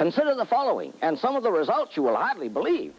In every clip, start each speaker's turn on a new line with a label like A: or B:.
A: Consider the following, and some of the results you will hardly believe.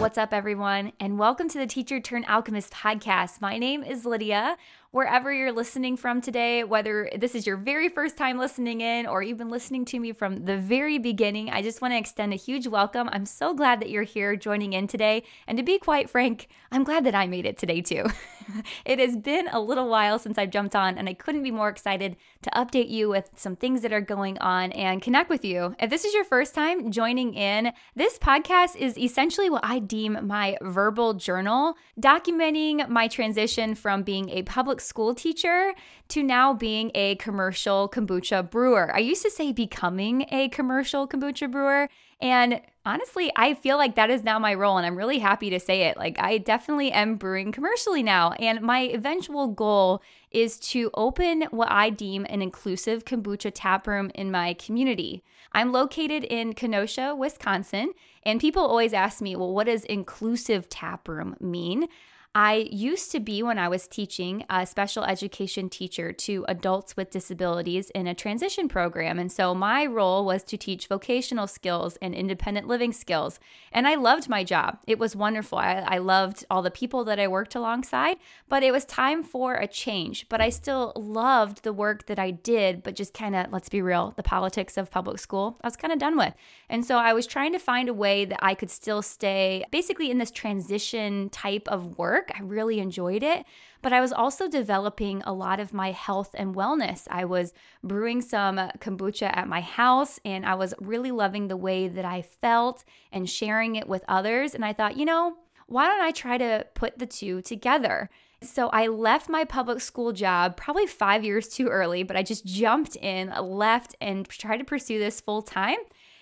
B: What's up, everyone, and welcome to the Teacher Turn Alchemist podcast. My name is Lydia wherever you're listening from today, whether this is your very first time listening in or you've been listening to me from the very beginning, I just want to extend a huge welcome. I'm so glad that you're here joining in today. And to be quite frank, I'm glad that I made it today too. it has been a little while since I've jumped on, and I couldn't be more excited to update you with some things that are going on and connect with you. If this is your first time joining in, this podcast is essentially what I deem my verbal journal, documenting my transition from being a public school teacher to now being a commercial kombucha brewer. I used to say becoming a commercial kombucha brewer. And honestly, I feel like that is now my role, and I'm really happy to say it. Like, I definitely am brewing commercially now. And my eventual goal is to open what I deem an inclusive kombucha tap room in my community. I'm located in Kenosha, Wisconsin, and people always ask me, well, what does inclusive tap room mean? I used to be, when I was teaching, a special education teacher to adults with disabilities in a transition program. And so my role was to teach vocational skills and independent living skills. And I loved my job. It was wonderful. I, I loved all the people that I worked alongside, but it was time for a change. But I still loved the work that I did, but just kind of, let's be real, the politics of public school, I was kind of done with. And so I was trying to find a way that I could still stay basically in this transition type of work work. I really enjoyed it, but I was also developing a lot of my health and wellness. I was brewing some kombucha at my house and I was really loving the way that I felt and sharing it with others. And I thought, you know, why don't I try to put the two together? So I left my public school job probably five years too early, but I just jumped in, left, and tried to pursue this full time.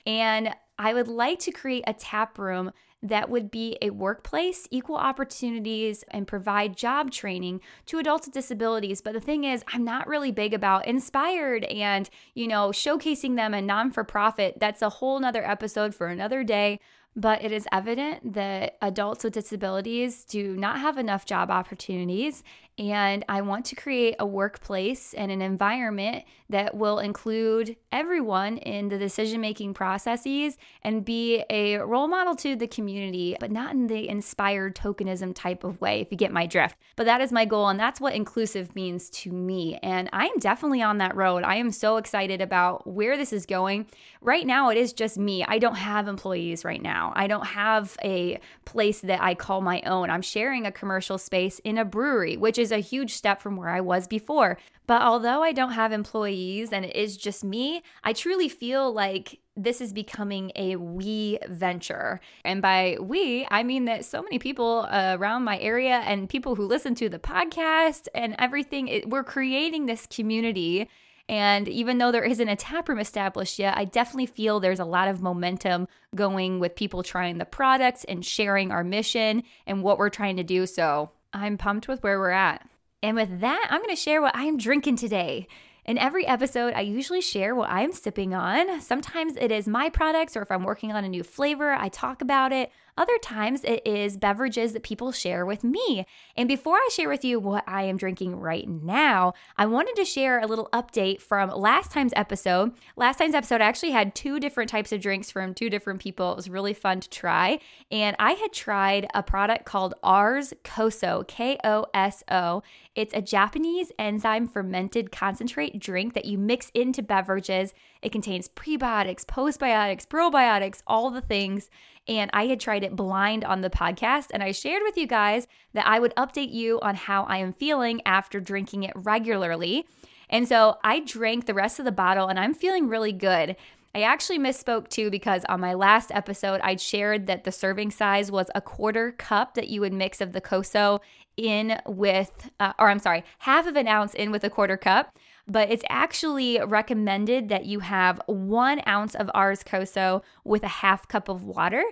B: And I would like to create a tap room that would be a workplace, equal opportunities, and provide job training to adults with disabilities. But the thing is, I'm not really big about inspired and, you know, showcasing them a non for profit. That's a whole nother episode for another day. But it is evident that adults with disabilities do not have enough job opportunities and I want to create a workplace and an environment that will include everyone in the decision making processes and be a role model to the community, but not in the inspired tokenism type of way, if you get my drift. But that is my goal, and that's what inclusive means to me. And I'm definitely on that road. I am so excited about where this is going. Right now, it is just me. I don't have employees right now, I don't have a place that I call my own. I'm sharing a commercial space in a brewery, which is a huge step from where I was before. But although I don't have employees and it is just me, I truly feel like this is becoming a we venture. And by we, I mean that so many people uh, around my area and people who listen to the podcast and everything, it, we're creating this community. And even though there isn't a taproom established yet, I definitely feel there's a lot of momentum going with people trying the products and sharing our mission and what we're trying to do. So I'm pumped with where we're at. And with that, I'm going to share what I'm drinking today. In every episode, I usually share what I'm sipping on. Sometimes it is my products, or if I'm working on a new flavor, I talk about it. Other times it is beverages that people share with me. And before I share with you what I am drinking right now, I wanted to share a little update from last time's episode. Last time's episode, I actually had two different types of drinks from two different people. It was really fun to try. And I had tried a product called Ars Koso, K O S O. It's a Japanese enzyme fermented concentrate drink that you mix into beverages. It contains prebiotics, postbiotics, probiotics, all the things. And I had tried it blind on the podcast, and I shared with you guys that I would update you on how I am feeling after drinking it regularly. And so I drank the rest of the bottle, and I'm feeling really good. I actually misspoke too because on my last episode, I shared that the serving size was a quarter cup that you would mix of the Koso in with, uh, or I'm sorry, half of an ounce in with a quarter cup but it's actually recommended that you have one ounce of Ars Koso with a half cup of water.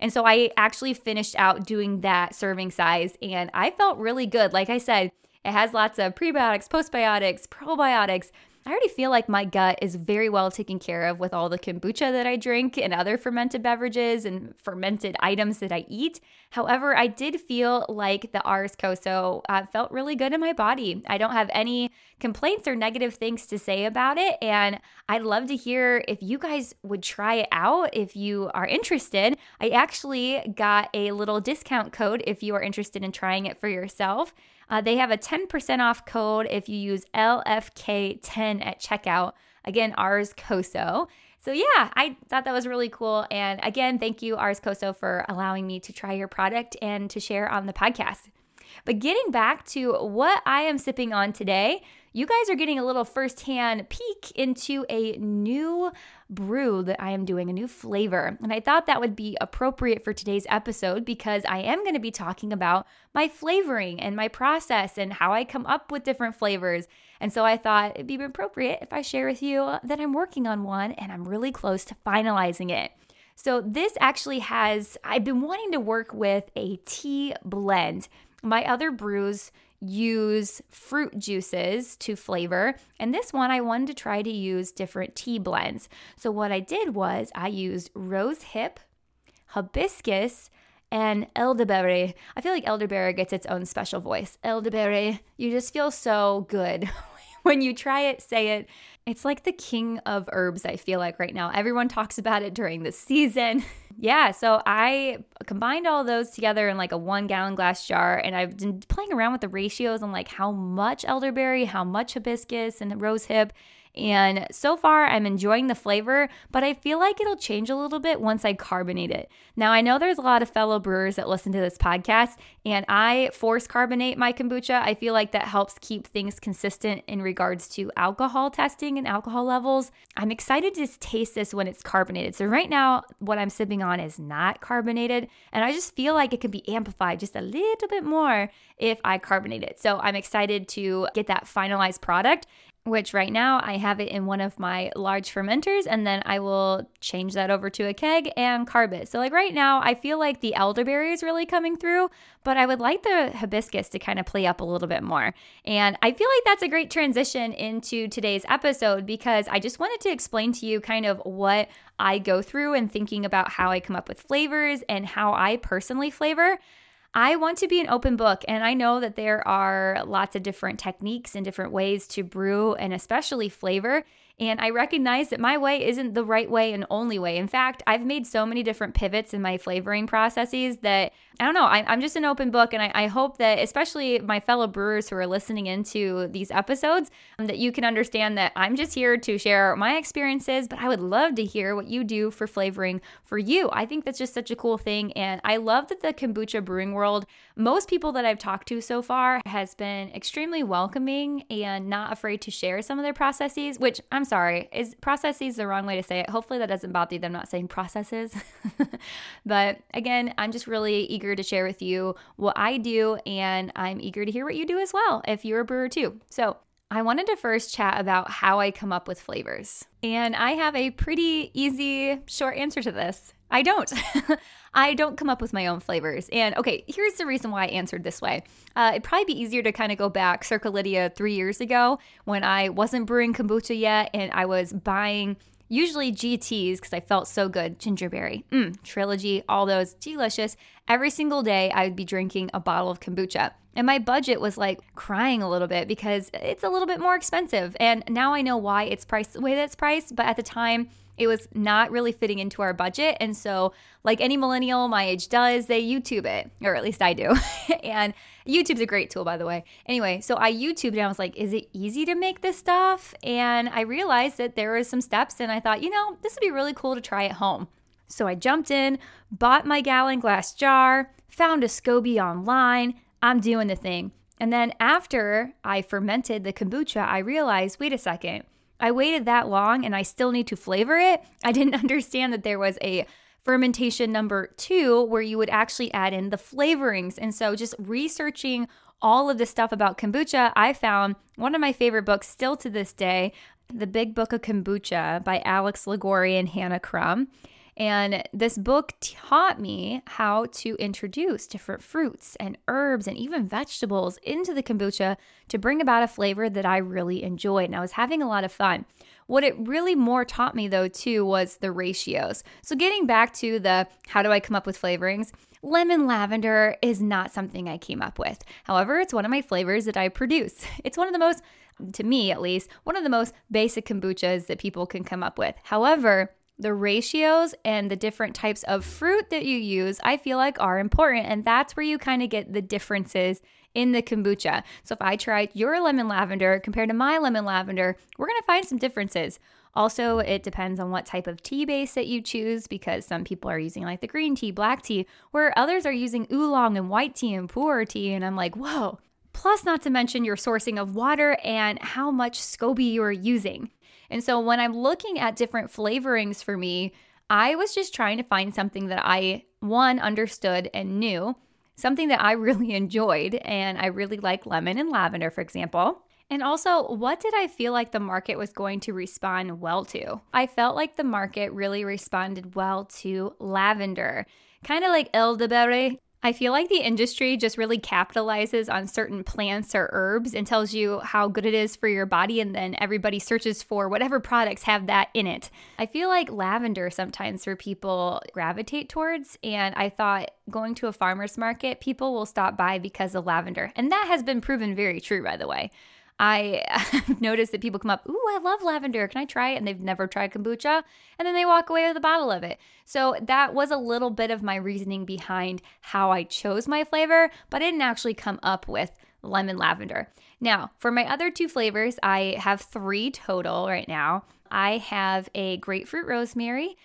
B: And so I actually finished out doing that serving size and I felt really good. Like I said, it has lots of prebiotics, postbiotics, probiotics. I already feel like my gut is very well taken care of with all the kombucha that I drink and other fermented beverages and fermented items that I eat. However, I did feel like the Ars Koso uh, felt really good in my body. I don't have any complaints or negative things to say about it. And I'd love to hear if you guys would try it out if you are interested. I actually got a little discount code if you are interested in trying it for yourself. Uh, they have a 10% off code if you use LFK10 at checkout. Again, Ars Koso. So, yeah, I thought that was really cool. And again, thank you, Ars Koso, for allowing me to try your product and to share on the podcast. But getting back to what I am sipping on today, you guys are getting a little firsthand peek into a new brew that I am doing, a new flavor. And I thought that would be appropriate for today's episode because I am going to be talking about my flavoring and my process and how I come up with different flavors. And so I thought it'd be appropriate if I share with you that I'm working on one and I'm really close to finalizing it. So, this actually has, I've been wanting to work with a tea blend. My other brews use fruit juices to flavor. And this one, I wanted to try to use different tea blends. So, what I did was I used rose hip, hibiscus, and elderberry. I feel like elderberry gets its own special voice. Elderberry, you just feel so good when you try it, say it. It's like the king of herbs, I feel like right now. Everyone talks about it during the season. yeah, so I combined all those together in like a one gallon glass jar, and I've been playing around with the ratios on like how much elderberry, how much hibiscus, and rose hip. And so far, I'm enjoying the flavor, but I feel like it'll change a little bit once I carbonate it. Now, I know there's a lot of fellow brewers that listen to this podcast, and I force carbonate my kombucha. I feel like that helps keep things consistent in regards to alcohol testing and alcohol levels. I'm excited to taste this when it's carbonated. So, right now, what I'm sipping on is not carbonated, and I just feel like it can be amplified just a little bit more if I carbonate it. So, I'm excited to get that finalized product which right now I have it in one of my large fermenters and then I will change that over to a keg and carb it. So like right now I feel like the elderberry is really coming through, but I would like the hibiscus to kind of play up a little bit more. And I feel like that's a great transition into today's episode because I just wanted to explain to you kind of what I go through and thinking about how I come up with flavors and how I personally flavor. I want to be an open book, and I know that there are lots of different techniques and different ways to brew and especially flavor. And I recognize that my way isn't the right way and only way. In fact, I've made so many different pivots in my flavoring processes that I don't know, I, am just an open book. And I, I, hope that, especially my fellow brewers who are listening into these episodes, um, that you can understand that I'm just here to share my experiences, but I would love to hear what you do for flavoring for you. I think that's just such a cool thing. And I love that the kombucha brewing world, most people that I've talked to so far, has been extremely welcoming and not afraid to share some of their processes, which I'm sorry, is processes the wrong way to say it. Hopefully that doesn't bother you. I'm not saying processes. but again, I'm just really eager to share with you what I do, and I'm eager to hear what you do as well if you're a brewer too. So I wanted to first chat about how I come up with flavors. And I have a pretty easy, short answer to this. I don't. I don't come up with my own flavors. And okay, here's the reason why I answered this way. Uh, it'd probably be easier to kind of go back circa Lydia three years ago when I wasn't brewing kombucha yet and I was buying usually GTs because I felt so good. Gingerberry, mm, Trilogy, all those delicious. Every single day, I would be drinking a bottle of kombucha. And my budget was like crying a little bit because it's a little bit more expensive. And now I know why it's priced the way that it's priced. But at the time, it was not really fitting into our budget. And so, like any millennial my age does, they YouTube it, or at least I do. and YouTube's a great tool, by the way. Anyway, so I YouTubed and I was like, is it easy to make this stuff? And I realized that there were some steps, and I thought, you know, this would be really cool to try at home. So I jumped in, bought my gallon glass jar, found a SCOBY online. I'm doing the thing. And then after I fermented the kombucha, I realized wait a second I waited that long and I still need to flavor it. I didn't understand that there was a fermentation number two where you would actually add in the flavorings. And so just researching all of the stuff about kombucha, I found one of my favorite books still to this day, The Big Book of Kombucha by Alex LaGory and Hannah Crum. And this book taught me how to introduce different fruits and herbs and even vegetables into the kombucha to bring about a flavor that I really enjoyed. And I was having a lot of fun. What it really more taught me, though, too, was the ratios. So, getting back to the how do I come up with flavorings, lemon lavender is not something I came up with. However, it's one of my flavors that I produce. It's one of the most, to me at least, one of the most basic kombuchas that people can come up with. However, the ratios and the different types of fruit that you use, I feel like are important. And that's where you kind of get the differences in the kombucha. So if I try your lemon lavender compared to my lemon lavender, we're going to find some differences. Also, it depends on what type of tea base that you choose because some people are using like the green tea, black tea, where others are using oolong and white tea and pu'er tea. And I'm like, whoa. Plus, not to mention your sourcing of water and how much SCOBY you are using. And so when I'm looking at different flavorings for me, I was just trying to find something that I, one, understood and knew, something that I really enjoyed. And I really like lemon and lavender, for example. And also, what did I feel like the market was going to respond well to? I felt like the market really responded well to lavender, kind of like elderberry I feel like the industry just really capitalizes on certain plants or herbs and tells you how good it is for your body, and then everybody searches for whatever products have that in it. I feel like lavender sometimes for people gravitate towards, and I thought going to a farmer's market, people will stop by because of lavender. And that has been proven very true, by the way. I have noticed that people come up, Ooh, I love lavender. Can I try it? And they've never tried kombucha. And then they walk away with a bottle of it. So that was a little bit of my reasoning behind how I chose my flavor, but I didn't actually come up with lemon lavender. Now, for my other two flavors, I have three total right now. I have a grapefruit rosemary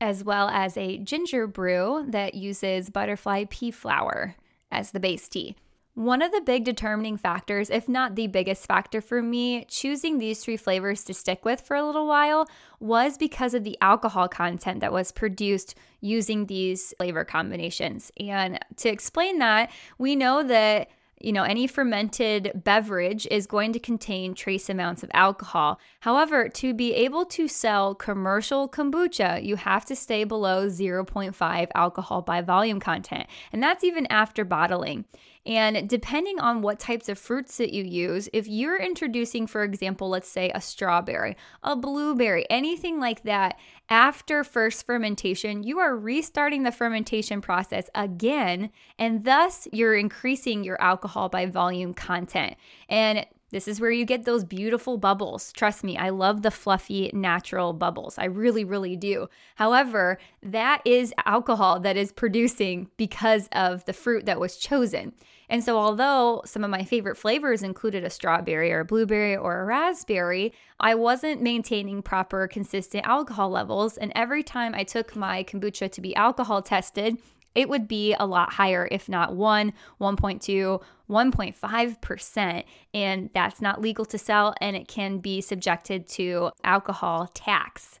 B: as well as a ginger brew that uses butterfly pea flower as the base tea. One of the big determining factors, if not the biggest factor for me choosing these three flavors to stick with for a little while, was because of the alcohol content that was produced using these flavor combinations. And to explain that, we know that you know, any fermented beverage is going to contain trace amounts of alcohol. However, to be able to sell commercial kombucha, you have to stay below 0.5 alcohol by volume content. And that's even after bottling. And depending on what types of fruits that you use, if you're introducing, for example, let's say a strawberry, a blueberry, anything like that, after first fermentation, you are restarting the fermentation process again, and thus you're increasing your alcohol by volume content. And this is where you get those beautiful bubbles. Trust me, I love the fluffy, natural bubbles. I really, really do. However, that is alcohol that is producing because of the fruit that was chosen. And so, although some of my favorite flavors included a strawberry or a blueberry or a raspberry, I wasn't maintaining proper, consistent alcohol levels. And every time I took my kombucha to be alcohol tested, it would be a lot higher, if not 1, 1.2, 1.5%. And that's not legal to sell, and it can be subjected to alcohol tax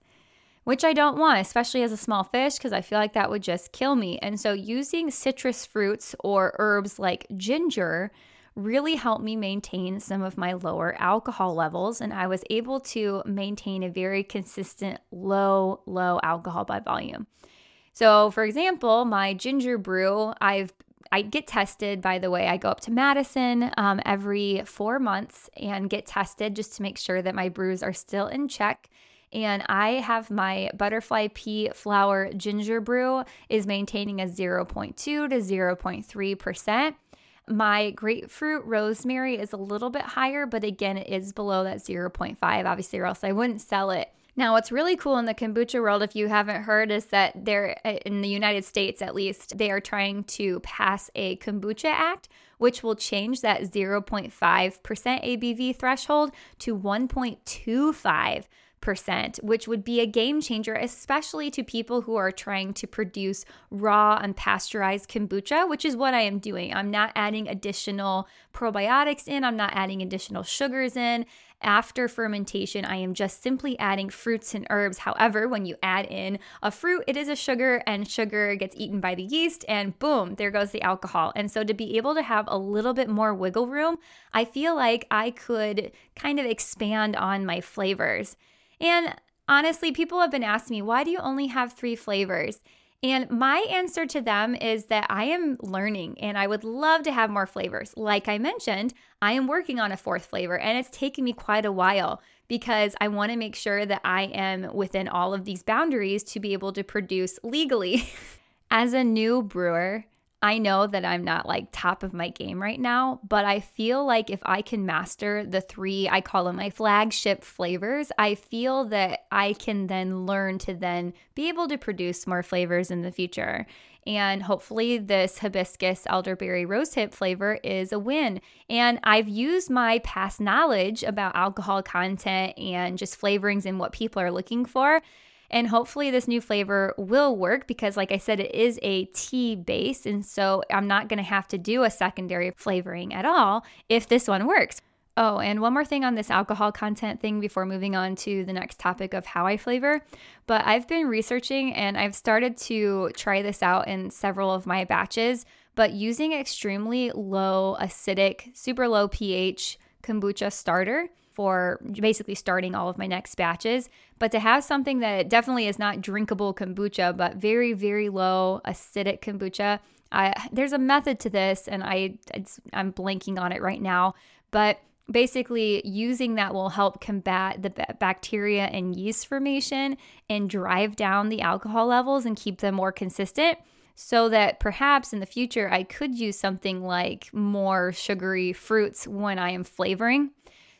B: which I don't want, especially as a small fish, because I feel like that would just kill me. And so, using citrus fruits or herbs like ginger really helped me maintain some of my lower alcohol levels. And I was able to maintain a very consistent low, low alcohol by volume. So, for example, my ginger brew, I've I get tested, by the way. I go up to Madison um, every four months and get tested just to make sure that my brews are still in check and I have my butterfly pea flower ginger brew is maintaining a 0.2 to 0.3%. My grapefruit rosemary is a little bit higher, but again, it is below that 0.5, obviously, or else I wouldn't sell it. Now, what's really cool in the kombucha world, if you haven't heard, is that they're uh, in the United States at least, they are trying to pass a kombucha act, which will change that 0.5% ABV threshold to 1.25 percent which would be a game changer, especially to people who are trying to produce raw and pasteurized kombucha, which is what I am doing. I'm not adding additional probiotics in, I'm not adding additional sugars in. After fermentation, I am just simply adding fruits and herbs. However, when you add in a fruit, it is a sugar, and sugar gets eaten by the yeast, and boom, there goes the alcohol. And so, to be able to have a little bit more wiggle room, I feel like I could kind of expand on my flavors. And honestly, people have been asking me, why do you only have three flavors? And my answer to them is that I am learning and I would love to have more flavors. Like I mentioned, I am working on a fourth flavor and it's taken me quite a while because I want to make sure that I am within all of these boundaries to be able to produce legally. As a new brewer, I know that I'm not like top of my game right now, but I feel like if I can master the three, I call them my flagship flavors, I feel that I can then learn to then be able to produce more flavors in the future. And hopefully, this hibiscus elderberry rosehip flavor is a win. And I've used my past knowledge about alcohol content and just flavorings and what people are looking for and hopefully, this new flavor will work because, like I said, it is a tea base. And so I'm not going to have to do a secondary flavoring at all if this one works. Oh, and one more thing on this alcohol content thing before moving on to the next topic of how I flavor. But I've been researching and I've started to try this out in several of my batches, but using extremely low acidic, super low pH kombucha starter for basically starting all of my next batches. But to have something that definitely is not drinkable kombucha, but very, very low acidic kombucha, I, there's a method to this, and I I'm blanking on it right now. But basically, using that will help combat the bacteria and yeast formation and drive down the alcohol levels and keep them more consistent so that perhaps in the future I could use something like more sugary fruits when I am flavoring.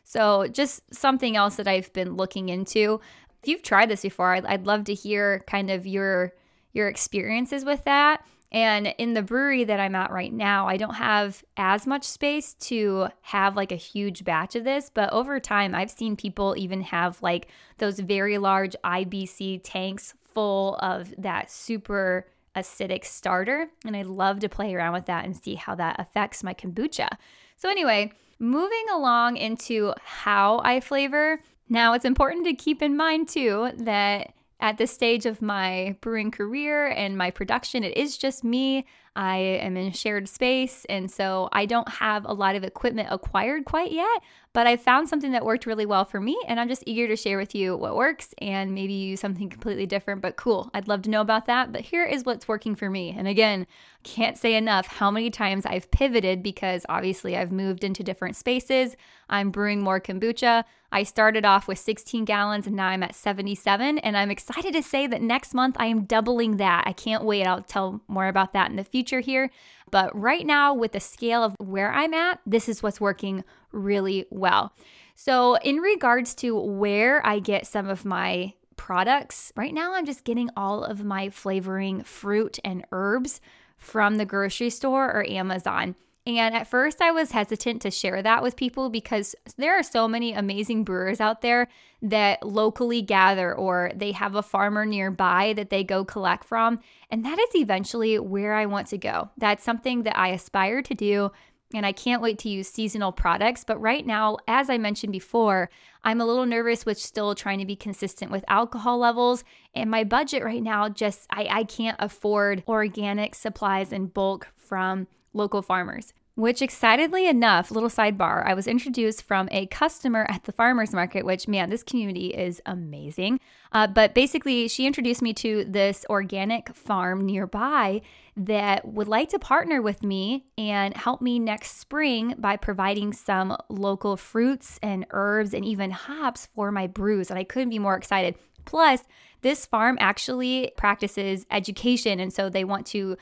B: So, just something else that I've been looking into. If you've tried this before, I'd, I'd love to hear kind of your your experiences with that. And in the brewery that I'm at right now, I don't have as much space to have like a huge batch of this, but over time, I've seen people even have like those very large IBC tanks full of that super acidic starter. And I love to play around with that and see how that affects my kombucha. So, anyway, moving along into how I flavor. Now, it's important to keep in mind too that at this stage of my brewing career and my production, it is just me. I am in a shared space, and so I don't have a lot of equipment acquired quite yet, but I found something that worked really well for me, and I'm just eager to share with you what works and maybe use something completely different, but cool. I'd love to know about that, but here is what's working for me. And again, can't say enough how many times I've pivoted because obviously I've moved into different spaces. I'm brewing more kombucha. I started off with 16 gallons and now I'm at 77. And I'm excited to say that next month I am doubling that. I can't wait. I'll tell more about that in the future here. But right now, with the scale of where I'm at, this is what's working really well. So, in regards to where I get some of my products, right now I'm just getting all of my flavoring fruit and herbs from the grocery store or Amazon. And at first, I was hesitant to share that with people because there are so many amazing brewers out there that locally gather or they have a farmer nearby that they go collect from. And that is eventually where I want to go. That's something that I aspire to do. And I can't wait to use seasonal products. But right now, as I mentioned before, I'm a little nervous with still trying to be consistent with alcohol levels. And my budget right now just, I, I can't afford organic supplies in bulk from local farmers. Which excitedly enough, little sidebar, I was introduced from a customer at the farmers market, which, man, this community is amazing. Uh, but basically, she introduced me to this organic farm nearby that would like to partner with me and help me next spring by providing some local fruits and herbs and even hops for my brews. And I couldn't be more excited. Plus, this farm actually practices education. And so they want to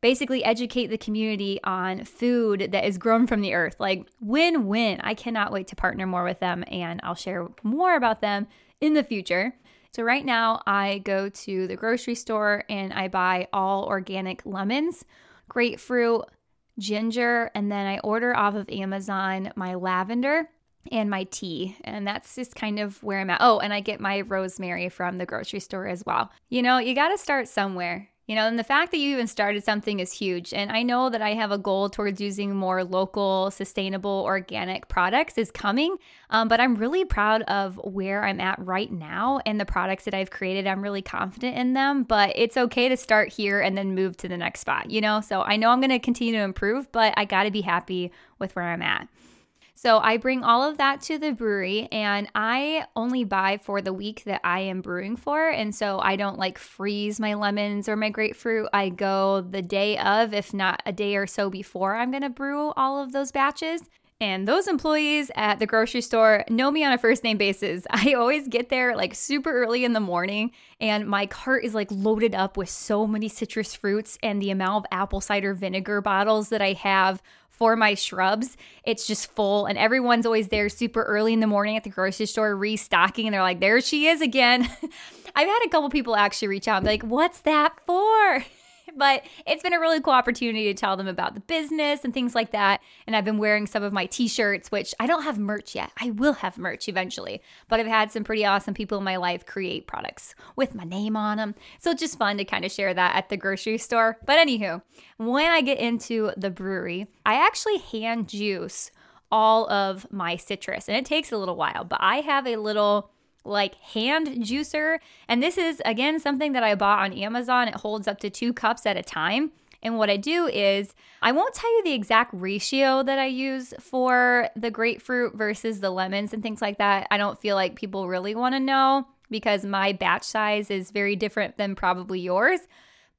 B: basically educate the community on food that is grown from the earth. Like win win. I cannot wait to partner more with them, and I'll share more about them in the future. So, right now, I go to the grocery store and I buy all organic lemons, grapefruit, ginger, and then I order off of Amazon my lavender and my tea. And that's just kind of where I'm at. Oh, and I get my rosemary from the grocery store as well. You know, you got to start somewhere. You know, and the fact that you even started something is huge. And I know that I have a goal towards using more local, sustainable, organic products is coming. Um, but I'm really proud of where I'm at right now and the products that I've created. I'm really confident in them, but it's okay to start here and then move to the next spot, you know? So I know I'm going to continue to improve, but I got to be happy with where I'm at. So I bring all of that to the brewery and I only buy for the week that I am brewing for. And so I don't like freeze my lemons or my grapefruit. I go the day of, if not a day or so before I'm going to brew all of those batches. And those employees at the grocery store know me on a first name basis. I always get there like super early in the morning, and my cart is like loaded up with so many citrus fruits and the amount of apple cider vinegar bottles that I have for my shrubs. It's just full, and everyone's always there super early in the morning at the grocery store restocking. And they're like, there she is again. I've had a couple people actually reach out and be like, what's that for? But it's been a really cool opportunity to tell them about the business and things like that. And I've been wearing some of my t shirts, which I don't have merch yet. I will have merch eventually, but I've had some pretty awesome people in my life create products with my name on them. So it's just fun to kind of share that at the grocery store. But anywho, when I get into the brewery, I actually hand juice all of my citrus and it takes a little while, but I have a little like hand juicer. And this is, again, something that I bought on Amazon. It holds up to two cups at a time. And what I do is, I won't tell you the exact ratio that I use for the grapefruit versus the lemons and things like that. I don't feel like people really want to know because my batch size is very different than probably yours.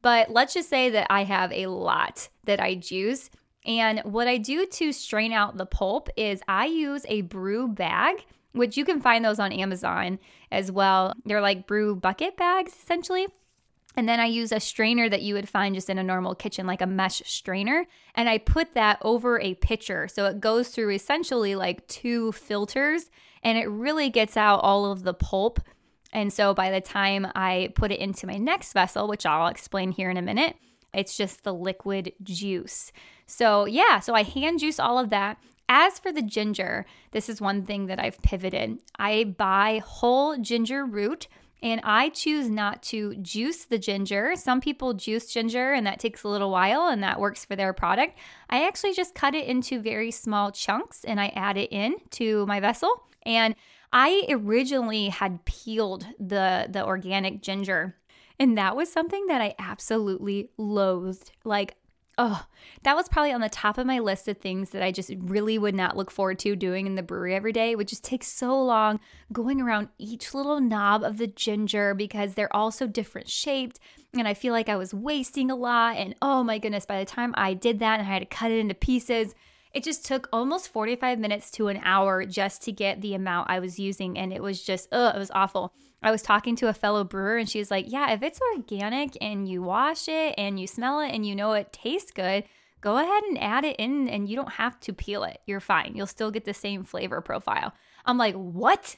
B: But let's just say that I have a lot that I juice. And what I do to strain out the pulp is I use a brew bag which you can find those on Amazon as well. They're like brew bucket bags essentially. And then I use a strainer that you would find just in a normal kitchen, like a mesh strainer. And I put that over a pitcher. So it goes through essentially like two filters and it really gets out all of the pulp. And so by the time I put it into my next vessel, which I'll explain here in a minute, it's just the liquid juice. So yeah, so I hand juice all of that. As for the ginger, this is one thing that I've pivoted. I buy whole ginger root and I choose not to juice the ginger. Some people juice ginger and that takes a little while and that works for their product. I actually just cut it into very small chunks and I add it in to my vessel. And I originally had peeled the the organic ginger and that was something that I absolutely loathed. Like oh, that was probably on the top of my list of things that I just really would not look forward to doing in the brewery every day. It would just take so long going around each little knob of the ginger because they're all so different shaped. And I feel like I was wasting a lot. And oh my goodness, by the time I did that and I had to cut it into pieces, it just took almost 45 minutes to an hour just to get the amount I was using. And it was just, oh, it was awful. I was talking to a fellow brewer and she's like, Yeah, if it's organic and you wash it and you smell it and you know it tastes good, go ahead and add it in and you don't have to peel it. You're fine. You'll still get the same flavor profile. I'm like, What?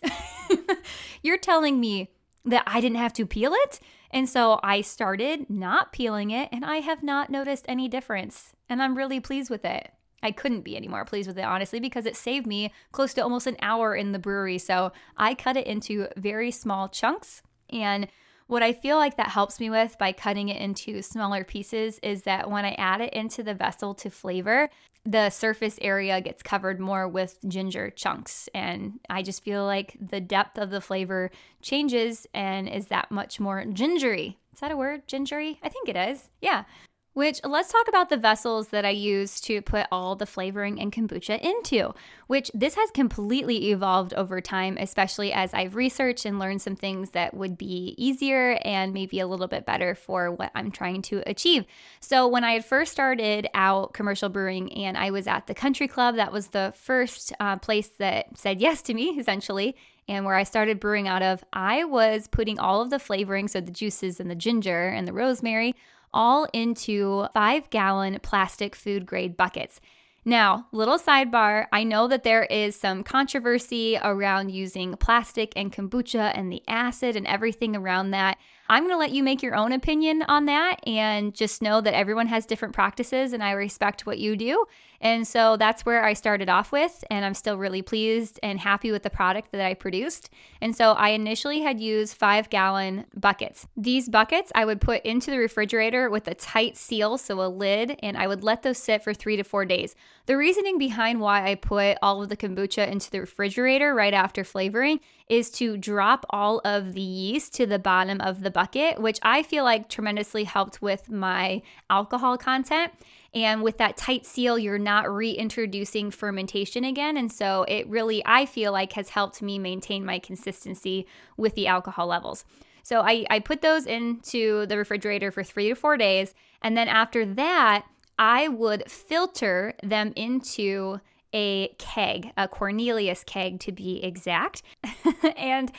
B: You're telling me that I didn't have to peel it? And so I started not peeling it and I have not noticed any difference. And I'm really pleased with it. I couldn't be any more pleased with it, honestly, because it saved me close to almost an hour in the brewery. So I cut it into very small chunks. And what I feel like that helps me with by cutting it into smaller pieces is that when I add it into the vessel to flavor, the surface area gets covered more with ginger chunks. And I just feel like the depth of the flavor changes and is that much more gingery. Is that a word? Gingery? I think it is. Yeah. Which let's talk about the vessels that I use to put all the flavoring and kombucha into, which this has completely evolved over time, especially as I've researched and learned some things that would be easier and maybe a little bit better for what I'm trying to achieve. So, when I had first started out commercial brewing and I was at the country club, that was the first uh, place that said yes to me, essentially and where I started brewing out of, I was putting all of the flavoring, so the juices and the ginger and the rosemary, all into five gallon plastic food grade buckets. Now, little sidebar I know that there is some controversy around using plastic and kombucha and the acid and everything around that. I'm going to let you make your own opinion on that and just know that everyone has different practices and I respect what you do. And so that's where I started off with, and I'm still really pleased and happy with the product that I produced. And so I initially had used five gallon buckets. These buckets I would put into the refrigerator with a tight seal, so a lid, and I would let those sit for three to four days. The reasoning behind why I put all of the kombucha into the refrigerator right after flavoring is to drop all of the yeast to the bottom of the bucket, which I feel like tremendously helped with my alcohol content. And with that tight seal, you're not reintroducing fermentation again. And so it really, I feel like, has helped me maintain my consistency with the alcohol levels. So I, I put those into the refrigerator for three to four days. And then after that, I would filter them into a keg, a Cornelius keg to be exact. and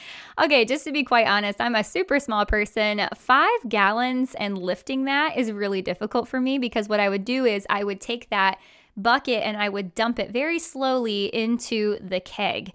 B: okay, just to be quite honest, I'm a super small person. Five gallons and lifting that is really difficult for me because what I would do is I would take that bucket and I would dump it very slowly into the keg.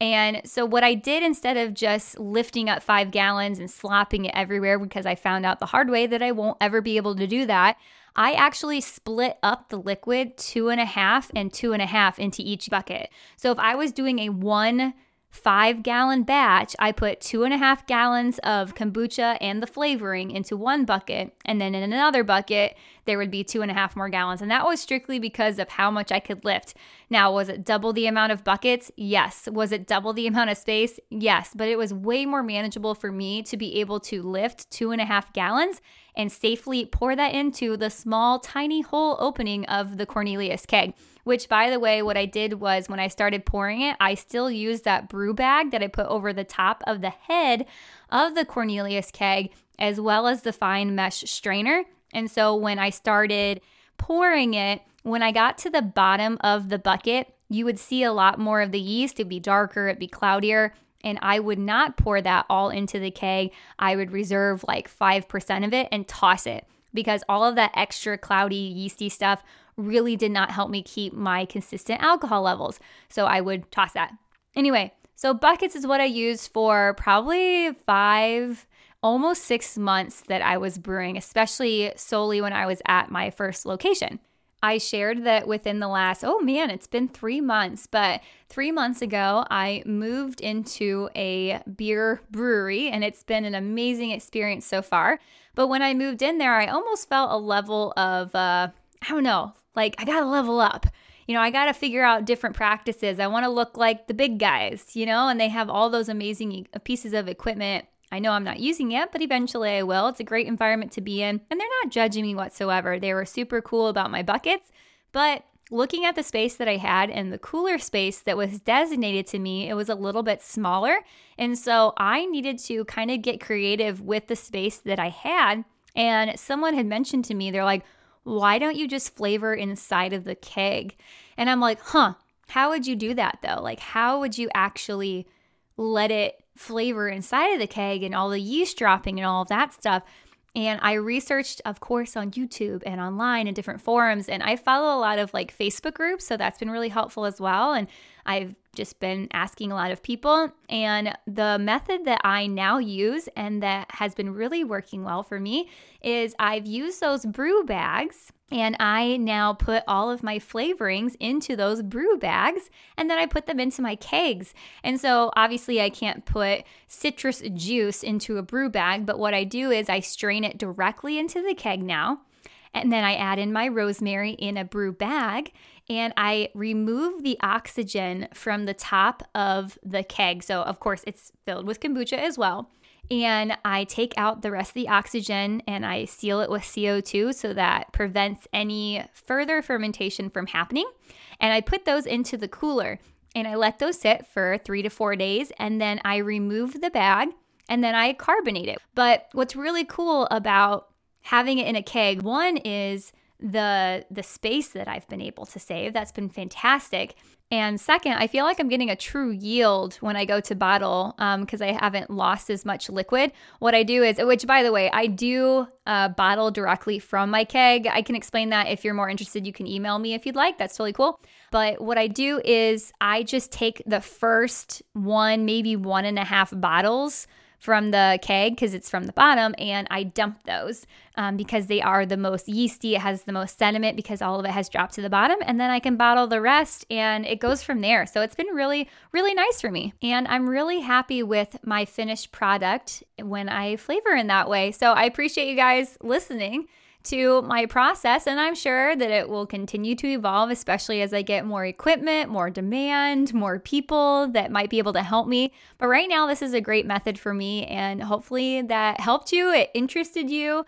B: And so, what I did instead of just lifting up five gallons and slopping it everywhere, because I found out the hard way that I won't ever be able to do that, I actually split up the liquid two and a half and two and a half into each bucket. So, if I was doing a one five gallon batch, I put two and a half gallons of kombucha and the flavoring into one bucket. And then in another bucket, there would be two and a half more gallons. And that was strictly because of how much I could lift. Now, was it double the amount of buckets? Yes. Was it double the amount of space? Yes. But it was way more manageable for me to be able to lift two and a half gallons and safely pour that into the small, tiny hole opening of the Cornelius keg. Which, by the way, what I did was when I started pouring it, I still used that brew bag that I put over the top of the head of the Cornelius keg, as well as the fine mesh strainer. And so when I started pouring it, when I got to the bottom of the bucket, you would see a lot more of the yeast. It'd be darker, it'd be cloudier. And I would not pour that all into the keg. I would reserve like 5% of it and toss it because all of that extra cloudy, yeasty stuff really did not help me keep my consistent alcohol levels. So I would toss that. Anyway, so buckets is what I used for probably five, almost six months that I was brewing, especially solely when I was at my first location. I shared that within the last, oh man, it's been three months, but three months ago, I moved into a beer brewery and it's been an amazing experience so far. But when I moved in there, I almost felt a level of, uh, I don't know, like I gotta level up. You know, I gotta figure out different practices. I wanna look like the big guys, you know, and they have all those amazing uh, pieces of equipment. I know I'm not using it, but eventually I will. It's a great environment to be in, and they're not judging me whatsoever. They were super cool about my buckets, but looking at the space that I had and the cooler space that was designated to me, it was a little bit smaller. And so I needed to kind of get creative with the space that I had. And someone had mentioned to me, they're like, why don't you just flavor inside of the keg? And I'm like, huh, how would you do that though? Like, how would you actually let it flavor inside of the keg and all the yeast dropping and all of that stuff? And I researched, of course, on YouTube and online and different forums. And I follow a lot of like Facebook groups. So that's been really helpful as well. And I've just been asking a lot of people. And the method that I now use and that has been really working well for me is I've used those brew bags and I now put all of my flavorings into those brew bags and then I put them into my kegs. And so obviously I can't put citrus juice into a brew bag, but what I do is I strain it directly into the keg now. And then I add in my rosemary in a brew bag and I remove the oxygen from the top of the keg. So, of course, it's filled with kombucha as well and I take out the rest of the oxygen and I seal it with CO2 so that prevents any further fermentation from happening. And I put those into the cooler and I let those sit for three to four days and then I remove the bag and then I carbonate it. But what's really cool about having it in a keg, one is the the space that I've been able to save. That's been fantastic. And second, I feel like I'm getting a true yield when I go to bottle because um, I haven't lost as much liquid. What I do is, which by the way, I do uh, bottle directly from my keg. I can explain that if you're more interested. You can email me if you'd like. That's totally cool. But what I do is I just take the first one, maybe one and a half bottles from the keg because it's from the bottom, and I dump those um, because they are the most yeasty. It has the most sediment because all of it has dropped to the bottom, and then I can bottle the rest, and it goes from there. So it's been really, really nice for me, and I'm really happy with my finished product when I flavor in that way. So I appreciate you guys listening to my process. And I'm sure that it will continue to evolve, especially as I get more equipment, more demand, more people that might be able to help me. But right now, this is a great method for me. And hopefully that helped you, it interested you.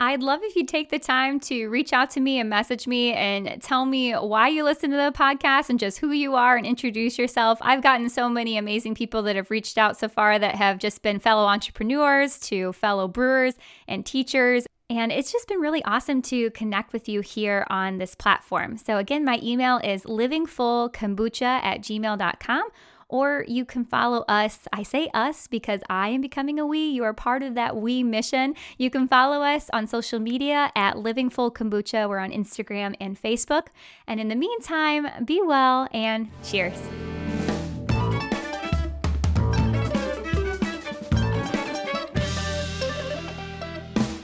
B: I'd love if you take the time to reach out to me and message me and tell me why you listen to the podcast and just who you are and introduce yourself. I've gotten so many amazing people that have reached out so far that have just been fellow entrepreneurs to fellow brewers and teachers. And it's just been really awesome to connect with you here on this platform. So, again, my email is livingfullkombucha at gmail.com or you can follow us. I say us because I am becoming a we. You are part of that we mission. You can follow us on social media at Living Full Kombucha. We're on Instagram and Facebook. And in the meantime, be well and cheers.